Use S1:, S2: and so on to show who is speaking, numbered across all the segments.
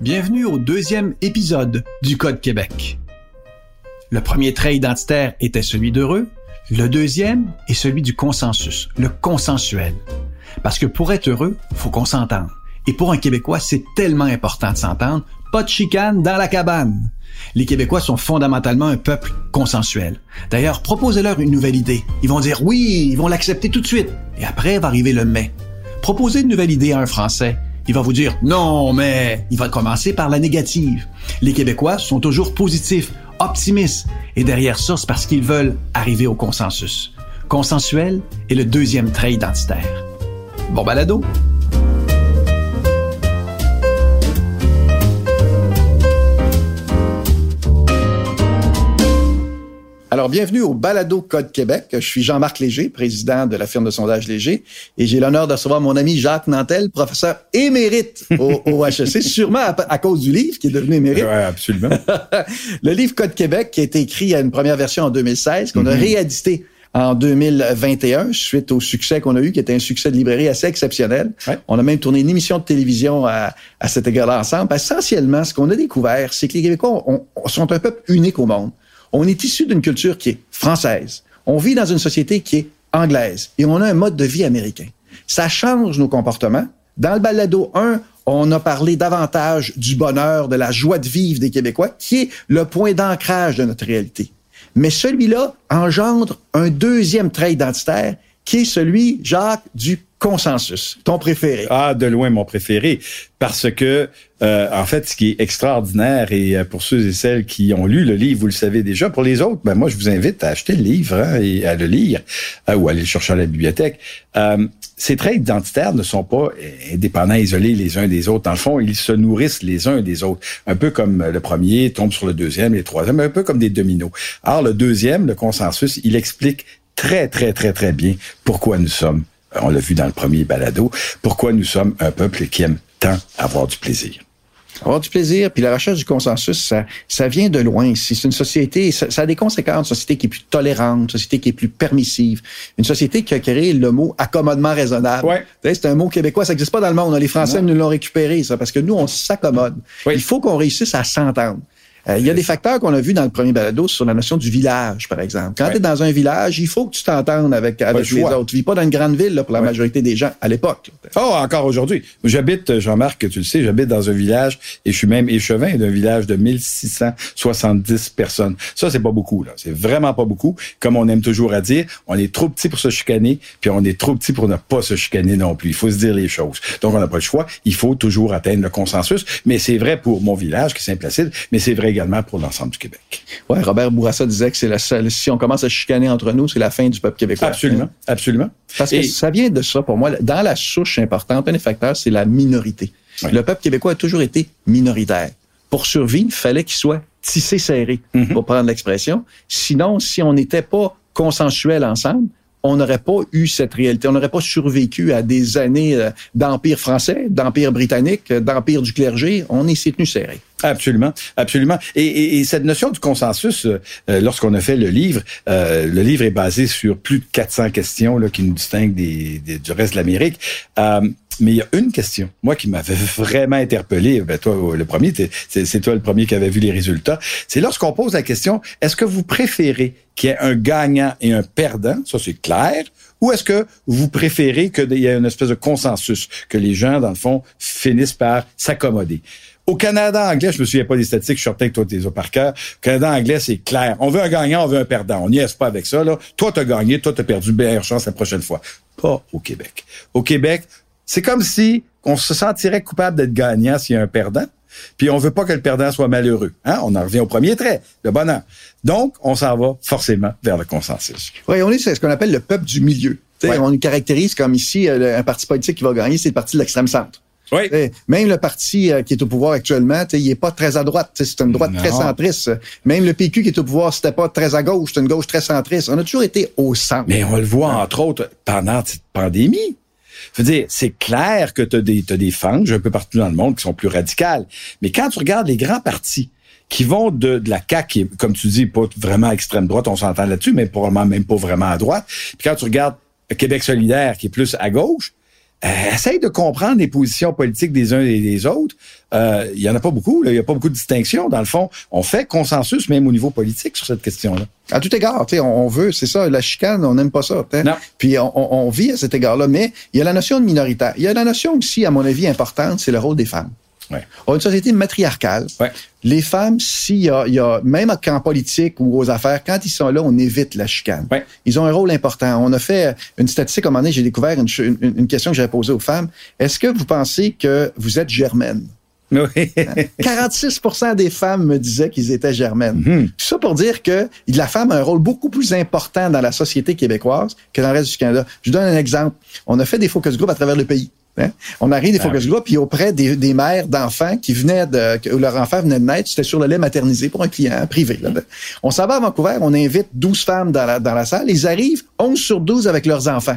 S1: Bienvenue au deuxième épisode du Code Québec. Le premier trait identitaire était celui d'heureux, le deuxième est celui du consensus, le consensuel. Parce que pour être heureux, faut qu'on s'entende. Et pour un Québécois, c'est tellement important de s'entendre. Pas de chicane dans la cabane. Les Québécois sont fondamentalement un peuple consensuel. D'ailleurs, proposez-leur une nouvelle idée. Ils vont dire oui, ils vont l'accepter tout de suite. Et après va arriver le mais. Proposez une nouvelle idée à un Français. Il va vous dire non, mais il va commencer par la négative. Les Québécois sont toujours positifs, optimistes, et derrière ça, c'est parce qu'ils veulent arriver au consensus. Consensuel est le deuxième trait identitaire. Bon balado. Alors, bienvenue au Balado Code Québec. Je suis Jean-Marc Léger, président de la firme de sondage Léger, et j'ai l'honneur de recevoir mon ami Jacques Nantel, professeur émérite au, au HEC, sûrement à, cause du livre qui est devenu émérite.
S2: Oui, absolument.
S1: le livre Code Québec qui a été écrit à une première version en 2016, qu'on a mhm. réédité en 2021 suite au succès qu'on a eu, qui était un succès de librairie assez exceptionnel. On a même tourné une émission de télévision à, à cet égard-là ensemble. Essentiellement, ce qu'on a découvert, c'est que les Québécois sont un peuple unique au monde. On est issu d'une culture qui est française. On vit dans une société qui est anglaise et on a un mode de vie américain. Ça change nos comportements. Dans le balado 1, on a parlé davantage du bonheur, de la joie de vivre des Québécois, qui est le point d'ancrage de notre réalité. Mais celui-là engendre un deuxième trait identitaire qui est celui, Jacques, du consensus, ton préféré.
S2: Ah, de loin mon préféré, parce que euh, en fait, ce qui est extraordinaire et euh, pour ceux et celles qui ont lu le livre, vous le savez déjà. Pour les autres, ben moi, je vous invite à acheter le livre hein, et à le lire euh, ou à aller le chercher à la bibliothèque. ces traits identitaires ne sont pas indépendants, isolés les uns des autres. Dans le fond, ils se nourrissent les uns des autres, un peu comme le premier tombe sur le deuxième, et le troisième, un peu comme des dominos. Alors le deuxième, le consensus, il explique très très très très bien pourquoi nous sommes on l'a vu dans le premier balado, pourquoi nous sommes un peuple qui aime tant avoir du plaisir?
S1: Avoir du plaisir, puis la recherche du consensus, ça, ça vient de loin. C'est une société, ça, a des conséquences. Une société qui est plus tolérante, une société qui est plus permissive, une société qui a créé le mot accommodement raisonnable.
S2: Ouais.
S1: C'est un mot québécois, ça n'existe pas dans le monde. Les Français nous l'ont récupéré, ça, parce que nous, on s'accommode. Il faut qu'on réussisse à s'entendre. Euh, il y a des facteurs qu'on a vus dans le premier balado sur la notion du village, par exemple. Quand tu es dans un village, il faut que tu t'entendes avec, avec les autres. Tu vis pas dans une grande ville là, pour la majorité des gens à l'époque.
S2: Oh, encore aujourd'hui. J'habite, Jean-Marc, tu le sais, j'habite dans un village et je suis même échevin d'un village de 1670 personnes. Ça, c'est pas beaucoup. là. C'est vraiment pas beaucoup. Comme on aime toujours à dire, on est trop petit pour se chicaner, puis on est trop petit pour ne pas se chicaner non plus. Il faut se dire les choses. Donc, on n'a pas le choix. Il faut toujours atteindre le consensus. Mais c'est vrai pour mon village, qui est Saint-Placide, mais c'est vrai également pour l'ensemble du Québec.
S1: Ouais, Robert Bourassa disait que c'est la seule, si on commence à chicaner entre nous, c'est la fin du peuple québécois.
S2: Absolument, absolument.
S1: Parce que ça vient de ça, pour moi. Dans la souche importante, un des facteurs, c'est la minorité. Le peuple québécois a toujours été minoritaire. Pour survivre, il fallait qu'il soit tissé serré, mm-hmm. pour prendre l'expression. Sinon, si on n'était pas consensuel ensemble, on n'aurait pas eu cette réalité. On n'aurait pas survécu à des années euh, d'empire français, d'empire britannique, d'empire du clergé. On s'est tenu serré.
S2: Absolument, absolument. Et, cette notion du consensus, euh, euh, lorsqu'on a fait le livre, le livre est basé sur plus de 400 questions là, qui nous distinguent des, du reste de l'Amérique. Mais il y a une question, moi, qui m'avait vraiment interpellé. Ben, toi, le premier, c'est toi le premier qui avait vu les résultats. C'est lorsqu'on pose la question, est-ce que vous préférez qu'il y ait un gagnant et un perdant? Ça, c'est clair. Ou est-ce que vous préférez qu'il y ait une espèce de consensus, que les gens, dans le fond, finissent par s'accommoder? Au Canada anglais, je me souviens pas des statistiques, je suis certain que toi, tu es par cœur. Au Canada anglais, c'est clair. On veut un gagnant, on veut un perdant. On n'y est pas avec ça, là. Toi, t'as gagné, toi, t'as perdu, meilleure chance la prochaine fois. Pas au Québec. Au Québec, c'est comme si on se sentirait coupable d'être gagnant s'il y a un perdant. Puis on veut pas que le perdant soit malheureux. Hein? On en revient au premier trait, le bonheur. Donc, on s'en va forcément vers le consensus.
S1: Oui, on est ce qu'on appelle le peuple du milieu. On nous caractérise comme ici, euh, un parti politique qui va gagner, c'est le parti de l'extrême centre.
S2: Oui.
S1: même le parti euh, qui est au pouvoir actuellement, il est pas très à droite. C'est une droite très centriste. Même le PQ qui est au pouvoir, c'était pas très à gauche, c'est une gauche très centriste. On a toujours été au centre.
S2: Mais on le voit, entre autres, pendant cette pandémie. Je veux dire, c'est clair que tu as des, as des un peu partout dans le monde qui sont plus radicales. Mais quand tu regardes les grands partis qui vont de, de la CAQ, qui est, comme tu dis, pas vraiment extrême droite, on s'entend là-dessus, mais probablement même pas vraiment à droite. Puis quand tu regardes Québec solidaire, qui est plus à gauche, essaye de comprendre les positions politiques des uns et des autres. Euh, il y en a pas beaucoup, là. il y a pas beaucoup de distinctions. Dans le fond, on fait consensus même au niveau politique sur cette question-là.
S1: À tout égard, on, on veut, c'est ça, la chicane, on n'aime pas ça.
S2: Non.
S1: Puis on, on, vit à cet égard-là, mais il y a la notion de minoritaire. Il y a la notion aussi, à mon avis, importante, c'est le rôle des femmes.
S2: Ouais.
S1: On a une société matriarcale.
S2: Ouais.
S1: Les femmes, s'il y a, il y a, même en politique ou aux affaires, quand ils sont là, on évite la chicane.
S2: Ouais.
S1: Ils ont un rôle important. On a fait une statistique, à un moment donné, j'ai découvert une, une, une question que j'avais posée aux femmes. Est-ce que vous pensez que vous êtes germaine?
S2: Oui.
S1: 46 des femmes me disaient qu'ils étaient germaines. Tout ça pour dire que la femme a un rôle beaucoup plus important dans la société québécoise que dans le reste du Canada. Je vous donne un exemple. On a fait des focus group à travers le pays. Hein? On arrive des
S2: Ah
S1: focus
S2: oui.
S1: group, puis auprès des, des mères d'enfants qui venaient de, que leur enfant venait de naître, c'était sur le lait maternisé pour un client privé. Là. On s'en va à Vancouver, on invite 12 femmes dans la, dans la salle, ils arrivent 11 sur 12 avec leurs enfants.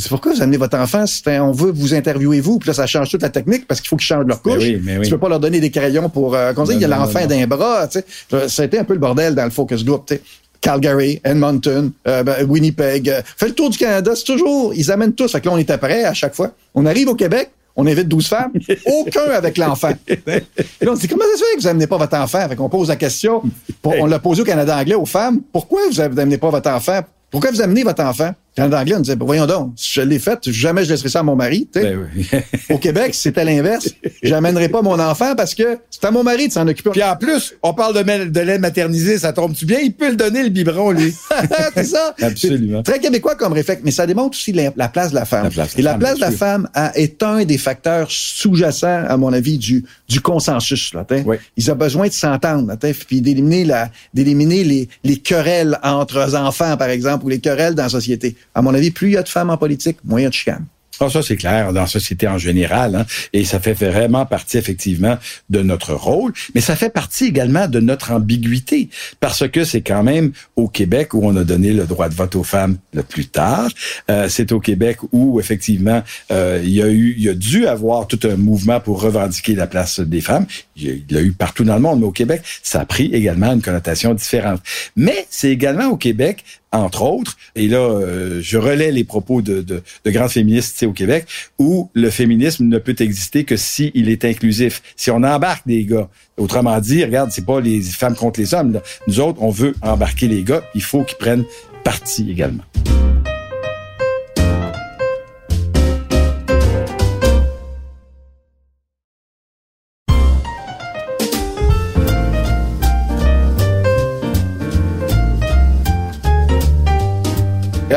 S1: C'est pourquoi vous amenez votre enfant, un- on veut vous interviewer vous, puis là ça change toute la technique parce qu'il faut qu'ils changent leur
S2: Mais
S1: couche.
S2: oui, mais oui.
S1: Tu peux pas leur donner des crayons pour euh, qu'on dise, il y a l'enfant d'un bras, tu sais. Ça a été un peu le bordel dans le focus group, tu sais. Calgary, Edmonton, euh, ben, Winnipeg, euh, fait le tour du Canada, c'est toujours, ils amènent tous. Fait que là, on était prêts à chaque fois. On arrive au Québec, on invite 12 femmes, aucun avec l'enfant. Et là, on se dit, comment ça se fait que vous amenez pas votre enfant? Fait qu'on pose la question, on l'a posé au Canada anglais aux femmes, pourquoi vous amenez pas votre enfant? Pourquoi vous amenez votre enfant? Canada anglais, on disait, ben, voyons donc, si je l'ai fait, jamais je laisserai ça à mon mari.
S2: Ben oui.
S1: Au Québec, si c'était l'inverse. J'amènerai pas mon enfant parce que c'est à mon mari de s'en occuper.
S2: Puis en plus, on parle de, de lait maternisé, ça tombe-tu bien? Il peut le donner, le biberon, lui.
S1: c'est ça.
S2: Absolument.
S1: C'est Très québécois comme réflexe, mais ça démontre aussi la, la place de la femme.
S2: La place de
S1: Et
S2: la femme,
S1: place de la femme a- est un des facteurs sous-jacents, à mon avis, du, du consensus. Là, t'sais.
S2: Oui.
S1: Ils ont besoin de s'entendre, puis d'éliminer la, d'éliminer les, les querelles entre enfants, par exemple, ou les querelles dans la société. À mon avis, plus il y a de femmes en politique, moins il y a de chicanes.
S2: Ah, ça, c'est clair, dans la société en général, hein, et ça fait vraiment partie, effectivement, de notre rôle, mais ça fait partie également de notre ambiguïté, parce que c'est quand même au Québec où on a donné le droit de vote aux femmes le plus tard. Euh, c'est au Québec où, effectivement, euh, il y a eu, il y a dû avoir tout un mouvement pour revendiquer la place des femmes. Il y a eu partout dans le monde, mais au Québec, ça a pris également une connotation différente. Mais c'est également au Québec entre autres, et là, euh, je relais les propos de, de, de grandes féministes au Québec, où le féminisme ne peut exister que si il est inclusif, si on embarque des gars. Autrement dit, regarde, c'est pas les femmes contre les hommes. là. Nous autres, on veut embarquer les gars, il faut qu'ils prennent parti également.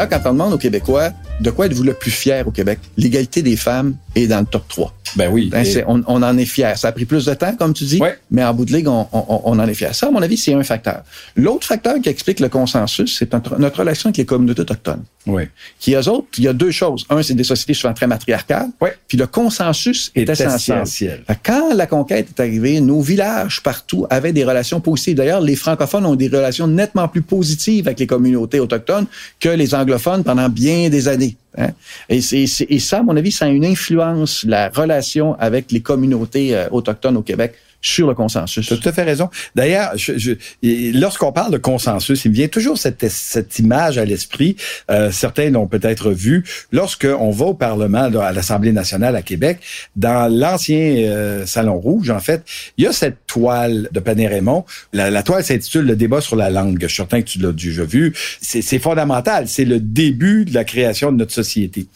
S1: Quand on demande aux Québécois de quoi êtes-vous le plus fier au Québec, l'égalité des femmes est dans le top 3.
S2: Ben oui.
S1: C'est- on, on en est fier. Ça a pris plus de temps, comme tu dis,
S2: Ouais.
S1: mais en bout de ligue, on, on- on en est fier. Ça, à mon avis, c'est un facteur. L'autre facteur qui explique le consensus, c'est notre, notre relation avec les communautés autochtones.
S2: oui.
S1: Qui, eux autres, il y a deux choses. Un, c'est des sociétés souvent très matriarcales.
S2: Ouais.
S1: Puis le consensus est,
S2: Est
S1: essentiel.
S2: essentiel.
S1: Quand la conquête est arrivée, nos villages partout avaient des relations positives. D'ailleurs, les francophones ont des relations nettement plus positives avec les communautés autochtones que les anglophones pendant bien des années. Hein. Et, et ça, à mon avis, ça a une influence, la relation avec les communautés euh, autochtones au Québec sur le consensus.
S2: Tu as tout à fait raison. D'ailleurs, je, je- lorsqu'on parle de consensus, il me vient toujours cette, cette image à l'esprit. Euh, certains l'ont peut-être vu. Lorsqu'on va au Parlement, à l'Assemblée nationale à Québec, dans l'ancien euh, Salon Rouge, en fait, il y a cette toile de Pané-Raymond. La, la toile s'intitule Le débat sur la langue. Je suis certain que tu l'as déjà vu. C'est fondamental. C'est le début de la création de notre société.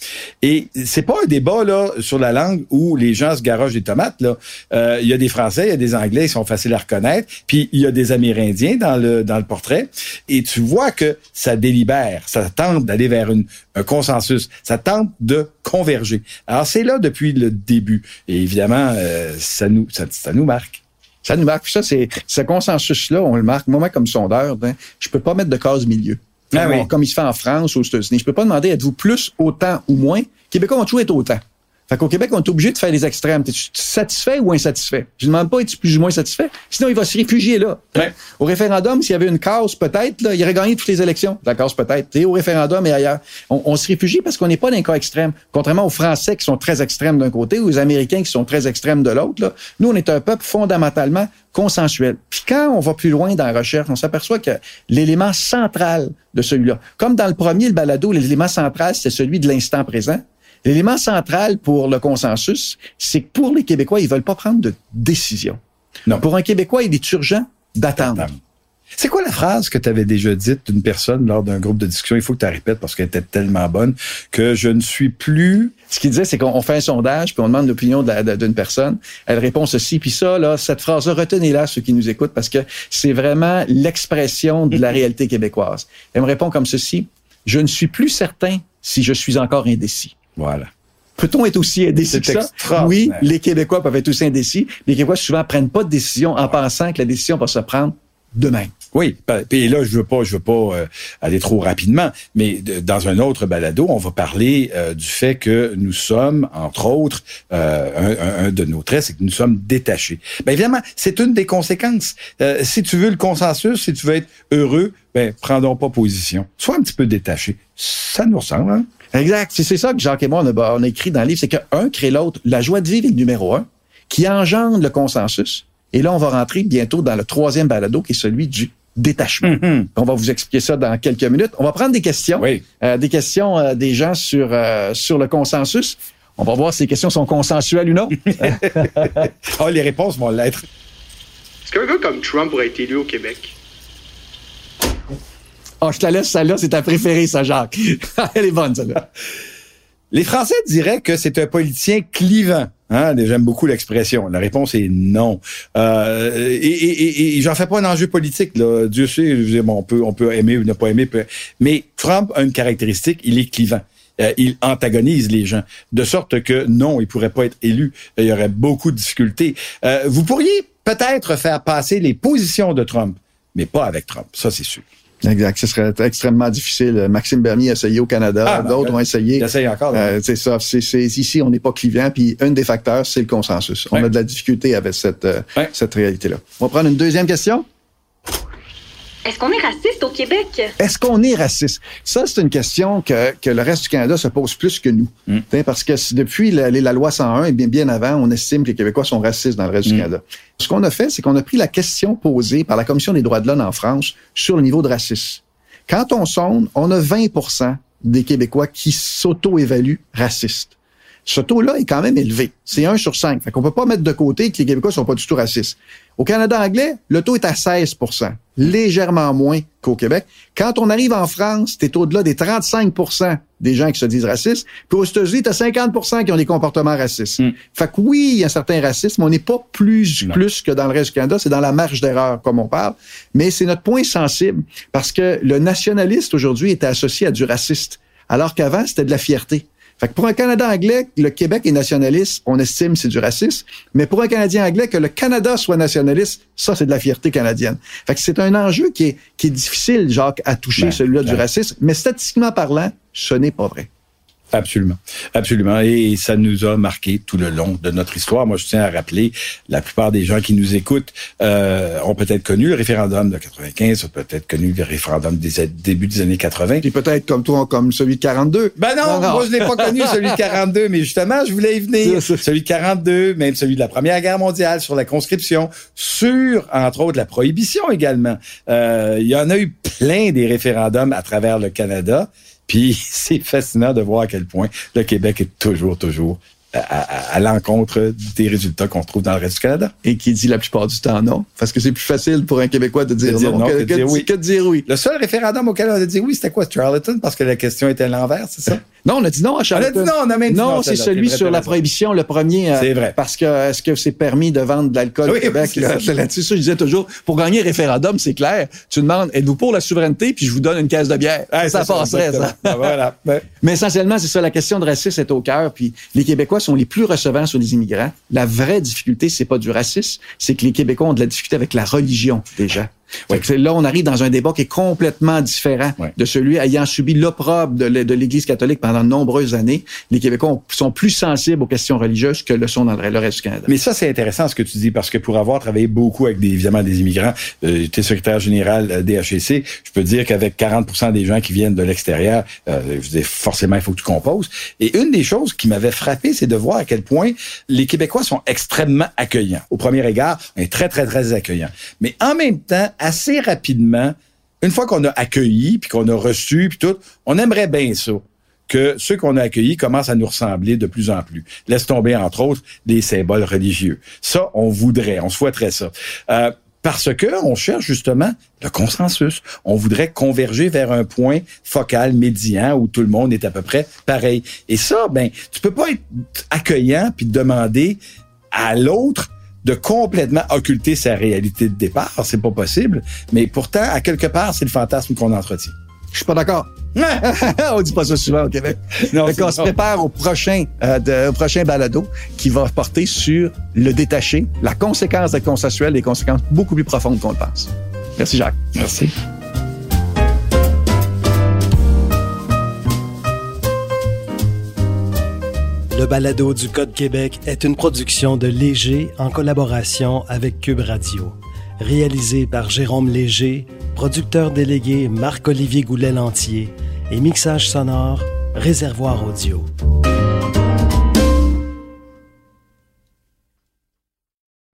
S2: Et c'est pas un débat là sur la langue où les gens se garochent des tomates. Là, Euh, il y a des Français, a des Anglais, ils sont faciles à reconnaître. Puis il y a des Amérindiens dans le dans le portrait. Et tu vois que ça délibère, ça tente d'aller vers une, un consensus, ça tente de converger. Alors c'est là depuis le début. Et évidemment, euh, ça nous ça, ça nous marque.
S1: Ça nous marque. Puis ça, c'est ce consensus-là, on le marque. Moi, comme sondeur, ben, je peux pas mettre de case milieu.
S2: Ah
S1: comme,
S2: oui.
S1: comme il se fait en France ou aux États-Unis. Je peux pas demander êtes-vous plus, autant ou moins? Québécois vont toujours être autant. Fait qu'au Québec, on est obligé de faire les extrêmes. T'es satisfait ou insatisfait? Je ne demande pas, es-tu plus ou moins satisfait? Sinon, il va se réfugier là.
S2: Ouais.
S1: Au référendum, s'il y avait une cause, peut-être, là, il aurait gagné toutes les élections. La cause, peut-être. Et au référendum et ailleurs. On, on se réfugie parce qu'on n'est pas dans un cas extrême. Contrairement aux Français qui sont très extrêmes d'un côté ou aux Américains qui sont très extrêmes de l'autre, là, nous, on est un peuple fondamentalement consensuel. Puis quand on va plus loin dans la recherche, on s'aperçoit que l'élément central de celui-là, comme dans le premier, le balado, l'élément central, c'est celui de l'instant présent. L'élément central pour le consensus, c'est que pour les Québécois, ils veulent pas prendre de décision.
S2: Non.
S1: Pour un Québécois, il est urgent d'attendre.
S2: C'est quoi la phrase que tu avais déjà dite d'une personne lors d'un groupe de discussion? Il faut que tu la répètes parce qu'elle était tellement bonne que je ne suis plus...
S1: Ce qu'il disait, c'est qu'on on fait un sondage, puis on demande l'opinion de- d'une personne. Elle répond ceci, puis ça, là, cette phrase-là, retenez-la, ceux qui nous écoutent, parce que c'est vraiment l'expression de la réalité québécoise. Elle me répond comme ceci. Je ne suis plus certain si je suis encore indécis.
S2: Voilà.
S1: Peut-on être aussi indécis que ça? Oui, les Québécois peuvent être aussi indécis. Les Québécois, souvent, prennent pas de décision en pensant que la décision va se prendre demain.
S2: Oui, puis là je veux pas, je veux pas euh, aller trop rapidement, mais de- dans un autre balado, on va parler euh, du fait que nous sommes, entre autres, euh, un, de nos traits, c'est que nous sommes détachés. Bien évidemment, c'est une des conséquences. Si tu veux le consensus, si tu veux être heureux, ben prendons pas position. Sois un petit peu détaché. Ça nous ressemble, hein?
S1: Exact. C'est ça que Jacques et moi, on a, on a écrit dans le livre, c'est qu'un crée l'autre. La joie de vivre est le numéro un, qui engendre le consensus. Et là, on va rentrer bientôt dans le troisième balado, qui est celui du détachement.
S2: Mhm.
S1: On va vous expliquer ça dans quelques minutes. On va prendre des questions,
S2: Oui.
S1: euh, des questions euh, des gens sur euh, sur le consensus. On va voir si les questions sont consensuelles ou non.
S2: Ah, les réponses vont l'être.
S3: Est-ce qu'un gars comme Trump pourrait être élu au Québec?
S1: Oh, je te la laisse, celle-là, c'est ta préférée, ça, Jacques. Elle est bonne, celle-là.
S2: Les Français diraient que c'est un politicien clivant. Hein, j'aime beaucoup l'expression. La réponse est non. Euh, et et, et, j'en fais pas un enjeu politique. Là. Dieu sait, bon, on peut, on peut aimer ou ne pas aimer. Mais Trump a une caractéristique, il est clivant. Euh, il antagonise les gens, de sorte que non, il pourrait pas être élu. Il y aurait beaucoup de difficultés. Euh, vous pourriez peut-être faire passer les positions de Trump, mais pas avec Trump. Ça, c'est sûr.
S1: Exact. Ce serait extrêmement difficile. Maxime Bernier a essayé au Canada.
S2: Ah, ben,
S1: D'autres ont essayé.
S2: J'essaye encore.
S1: Euh, c'est ça. Ici, on n'est pas clivant. Puis un des facteurs, c'est le consensus. On
S2: Ouais.
S1: a de la difficulté avec cette, euh,
S2: Ouais.
S1: cette réalité-là. On va prendre une deuxième question.
S4: Est-ce qu'on est raciste au Québec?
S1: Est-ce qu'on est raciste? Ça, c'est une question que, que le reste du Canada se pose plus que nous.
S2: Mm.
S1: T'sais, Parce que depuis la, la loi 101 et bien, bien avant, on estime que les Québécois sont racistes dans le reste
S2: Mm.
S1: du Canada. Ce qu'on a fait, c'est qu'on a pris la question posée par la Commission des droits de l'homme en France sur le niveau de racisme. Quand on sonde, on a 20% des Québécois qui s'auto-évaluent racistes. Ce taux-là est quand même élevé. C'est 1 sur 5. Fait qu'on peut pas mettre de côté que les Québécois sont pas du tout racistes. Au Canada anglais, le taux est à 16 légèrement moins qu'au Québec. Quand on arrive en France, t'es au-delà des 35% des gens qui se disent racistes. Puis aux États-Unis, t'as 50 qui ont des comportements racistes.
S2: Mm.
S1: Fait que oui, il y a un certain racisme. On n'est pas plus,
S2: Non.
S1: plus que dans le reste du Canada. C'est dans la marge d'erreur, comme on parle. Mais c'est notre point sensible parce que le nationaliste aujourd'hui est associé à du raciste. Alors qu'avant, c'était de la fierté. Fait que pour un Canada anglais, le Québec est nationaliste, on estime c'est du racisme. Mais pour un Canadien anglais, que le Canada soit nationaliste, ça c'est de la fierté canadienne. Fait que c'est un enjeu qui est, qui est difficile, Jacques, à toucher
S2: Ben,
S1: celui-là du
S2: ben.
S1: racisme. Mais statistiquement parlant, ce n'est pas vrai.
S2: Absolument. Absolument. Et ça nous a marqué tout le long de notre histoire. Moi, je tiens à rappeler, la plupart des gens qui nous écoutent euh, ont peut-être connu le référendum de 95, ont peut-être connu le référendum des début des années 80.
S1: Puis peut-être comme toi, comme celui de 42.
S2: Ben non,
S1: Non, non.
S2: moi je l'ai pas connu celui de 42, mais justement, je voulais y venir. Celui de 42, même celui de la Première Guerre mondiale, sur la conscription, sur, entre autres, la prohibition également. Euh, il y en a eu plein des référendums à travers le Canada, puis c'est fascinant de voir à quel point le Québec est toujours, toujours à, à- à l'encontre des résultats qu'on trouve dans le reste du Canada.
S1: Et qui dit la plupart du temps non. Parce que c'est plus facile pour un Québécois de dire,
S2: dire
S1: non,
S2: non
S1: que,
S2: que de
S1: que
S2: dire
S1: de-
S2: oui.
S1: que de dire oui.
S2: Le seul référendum auquel on a dit oui, c'était quoi, Charlotten? Parce que la question était à l'envers, c'est ça?
S1: Non, on a dit non à Charlotte.
S2: On a dit non, on a même dit non,
S1: Non, c'est celui sur la prohibition, le premier. euh,
S2: C'est vrai.
S1: Parce que est-ce que c'est permis de vendre de l'alcool
S2: Oui,
S1: au Québec?
S2: oui,
S1: là? Là-dessus, je disais toujours, pour gagner référendum, c'est clair. Tu demandes, êtes-vous pour la souveraineté, puis je vous donne une caisse de bière.
S2: Ah,
S1: ça passerait, ça.
S2: Ah, voilà.
S1: Mais essentiellement, c'est ça, la question de racisme est au cœur, puis les Québécois sont les plus recevants sur les immigrants. La vraie difficulté, c'est pas du racisme, c'est que les Québécois ont de la difficulté avec la religion des que là, on arrive dans un débat qui est complètement différent
S2: Ouais.
S1: de celui ayant subi l'opprobre de, l'Église catholique pendant de nombreuses années. Les Québécois ont- sont plus sensibles aux questions religieuses que le sont dans le reste du Canada.
S2: Mais ça, c'est intéressant ce que tu dis, parce que pour avoir travaillé beaucoup avec des, évidemment des immigrants, euh, tu es secrétaire général euh, des HEC, je peux dire qu'avec 40% des gens qui viennent de l'extérieur, euh, je forcément, il faut que tu composes. Et une des choses qui m'avait frappé, c'est de voir à quel point les Québécois sont extrêmement accueillants. Au premier égard, on est très, très, très accueillants. Mais en même temps, assez rapidement, une fois qu'on a accueilli, puis qu'on a reçu, puis tout, on aimerait bien ça que ceux qu'on a accueillis commencent à nous ressembler de plus en plus. Laisse tomber, entre autres, des symboles religieux. Ça, on voudrait, on souhaiterait ça. Euh, parce que on cherche justement le consensus. On voudrait converger vers un point focal, médian, où tout le monde est à peu près pareil. Et ça, ben, tu peux pas être accueillant puis demander à l'autre de complètement occulter sa réalité de départ. C'est pas possible. Mais pourtant, à quelque part, c'est le fantasme qu'on entretient.
S1: Je suis pas d'accord. on dit pas ça souvent au Québec.
S2: Non, c'est
S1: qu'on se prépare au prochain, euh, de- au prochain balado qui va porter sur le détaché, la conséquence de consensuel, des conséquences beaucoup plus profondes qu'on le pense. Merci Jacques.
S2: Merci.
S5: Le balado du Code Québec est une production de Léger en collaboration avec Cube Radio. Réalisé par Jérôme Léger, producteur délégué Marc-Olivier Goulet-Lantier et mixage sonore Réservoir Audio.